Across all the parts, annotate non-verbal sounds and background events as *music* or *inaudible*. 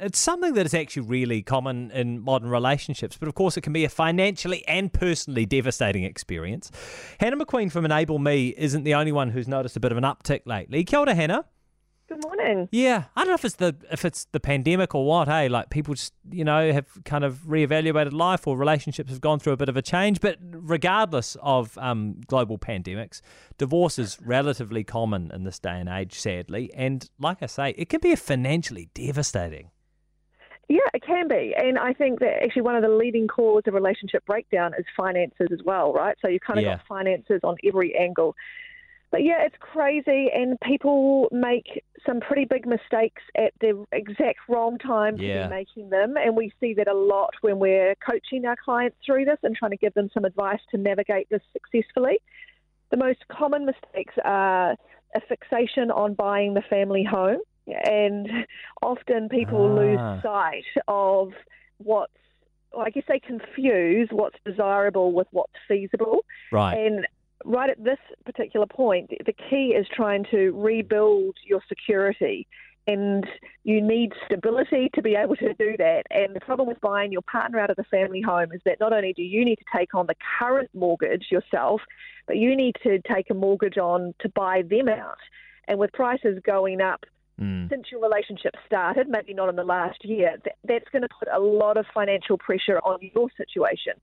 it's something that is actually really common in modern relationships, but of course it can be a financially and personally devastating experience. Hannah McQueen from Enable Me isn't the only one who's noticed a bit of an uptick lately. Kia ora, Hannah. Good morning. Yeah, I don't know if it's the if it's the pandemic or what. Hey, like people just you know have kind of reevaluated life or relationships have gone through a bit of a change. But regardless of um, global pandemics, divorce is relatively common in this day and age, sadly. And like I say, it can be financially devastating. Yeah, it can be. And I think that actually one of the leading causes of relationship breakdown is finances as well, right? So you've kind of Yeah. got finances on every angle. But yeah, it's crazy, and people make some pretty big mistakes at the exact wrong time to Yeah. be making them. And we see that a lot when we're coaching our clients through this and trying to give them some advice to navigate this successfully. The most common mistakes are a fixation on buying the family home, and often people Ah. lose sight of what's well, I guess they confuse what's desirable with what's feasible. Right. And right at this particular point, the key is trying to rebuild your security. And you need stability to be able to do that. And the problem with buying your partner out of the family home is that not only do you need to take on the current mortgage yourself, but you need to take a mortgage on to buy them out. And with prices going up Mm. since your relationship started, maybe not in the last year, that, that's going to put a lot of financial pressure on your situation.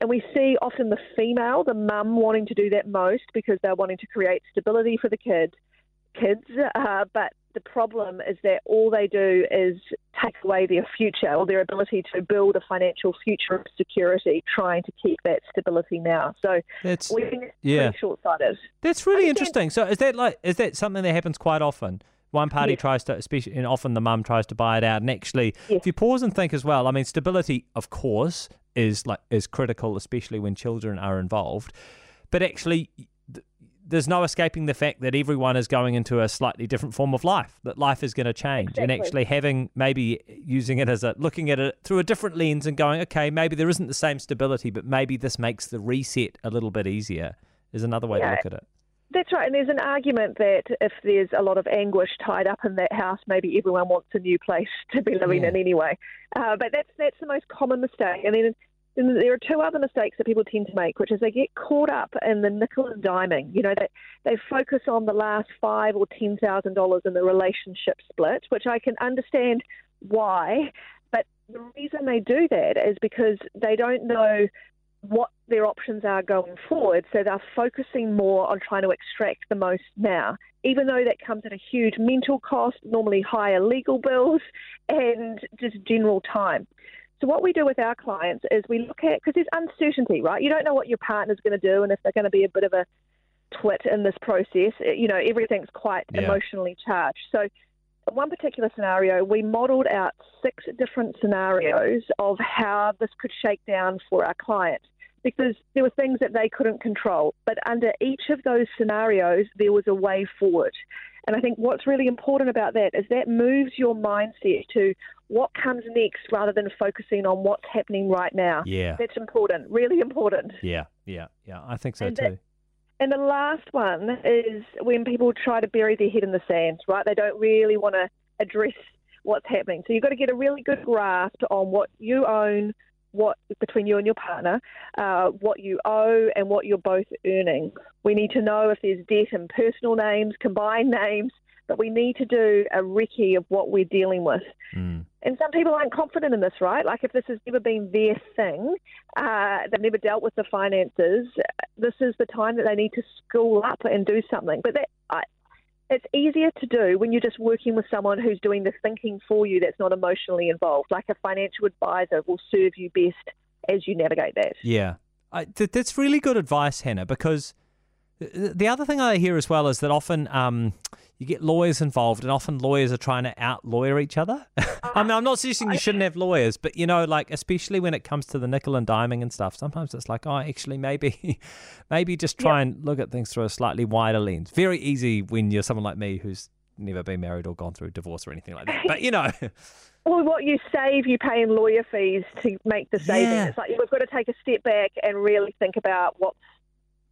And we see often the female, the mum, wanting to do that most because they're wanting to create stability for the kid, kids. Uh, but the problem is that all they do is take away their future or their ability to build a financial future of security, trying to keep that stability now. So That's we think it's yeah. pretty short-sighted. That's really interesting. So is that like is that something that happens quite often? One party Yes. tries to, especially, and often the mum tries to buy it out. And actually, Yes. if you pause and think as well, I mean, stability, of course, is like is critical, especially when children are involved. But actually, th- there's no escaping the fact that everyone is going into a slightly different form of life. That life is going to change, and actually having maybe using it as a looking at it through a different lens and going, okay, maybe there isn't the same stability, but maybe this makes the reset a little bit easier. Is another way to look at it. That's right, and there's an argument that if there's a lot of anguish tied up in that house, maybe everyone wants a new place *laughs* to be living in anyway. Uh, but that's that's the most common mistake. And then, then there are two other mistakes that people tend to make, which is they get caught up in the nickel and diming. You know, that they focus on the last five or ten thousand dollars in the relationship split, which I can understand why. But the reason they do that is because they don't know what their options are going forward. So they're focusing more on trying to extract the most now, even though that comes at a huge mental cost, normally higher legal bills, and just general time. So what we do with our clients is we look at because there's uncertainty, right? You don't know what your partner's going to do and if they're going to be a bit of a twit in this process. You know, everything's quite Yeah. emotionally charged. So in one particular scenario, we modelled out six different scenarios of how this could shake down for our client because there were things that they couldn't control. But under each of those scenarios, there was a way forward. And I think what's really important about that is that moves your mindset to what comes next rather than focusing on what's happening right now. Yeah. That's important, really important. Yeah, yeah, yeah. I think so And uh, too. that- And the last one is when people try to bury their head in the sand, right? They don't really want to address what's happening. So you've got to get a really good grasp on what you own, what between you and your partner, uh, what you owe, and what you're both earning. We need to know if there's debt in personal names, combined names, but we need to do a recce of what we're dealing with. Mm. And some people aren't confident in this, right? Like if this has never been their thing, uh, they've never dealt with the finances. This is the time that they need to school up and do something. But that it's easier to do when you're just working with someone who's doing the thinking for you. That's not emotionally involved. Like a financial advisor will serve you best as you navigate that. Yeah, I, th- that's really good advice, Hannah. Because the other thing I hear as well is that often um, you get lawyers involved, and often lawyers are trying to out lawyer each other. *laughs* I mean, I'm not suggesting you shouldn't have lawyers, but you know, like especially when it comes to the nickel and diming and stuff, sometimes it's like, oh, actually, maybe, *laughs* maybe just try and look at things through a slightly wider lens. Very easy when you're someone like me who's never been married or gone through divorce or anything like that. But you know, *laughs* Well, what you save, you pay in lawyer fees to make the saving. Yeah. It's like we've got to take a step back and really think about what's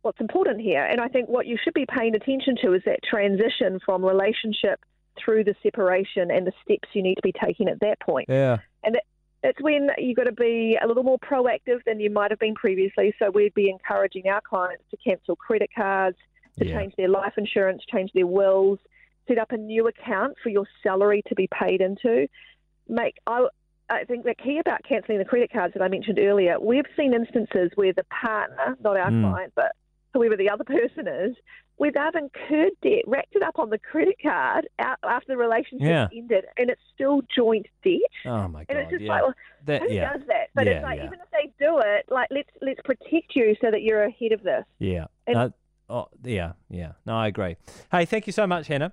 what's important here. And I think what you should be paying attention to is that transition from relationship through the separation and the steps you need to be taking at that point. Yeah. And it, it's when you've got to be a little more proactive than you might have been previously. So we'd be encouraging our clients to cancel credit cards, to Yeah. change their life insurance, change their wills, set up a new account for your salary to be paid into. Make I, I think the key about cancelling the credit cards that I mentioned earlier, we've seen instances where the partner, not our Mm. client, but whoever the other person is, where they've incurred debt, racked it up on the credit card out after the relationship Yeah. ended, and it's still joint debt. Oh my god! And it's just yeah. like, well, that, who yeah. does that? But it's like even if they do it, like let's let's protect you so that you're ahead of this. Yeah. And- No, oh, yeah. Yeah. No, I agree. Hey, thank you so much, Hannah.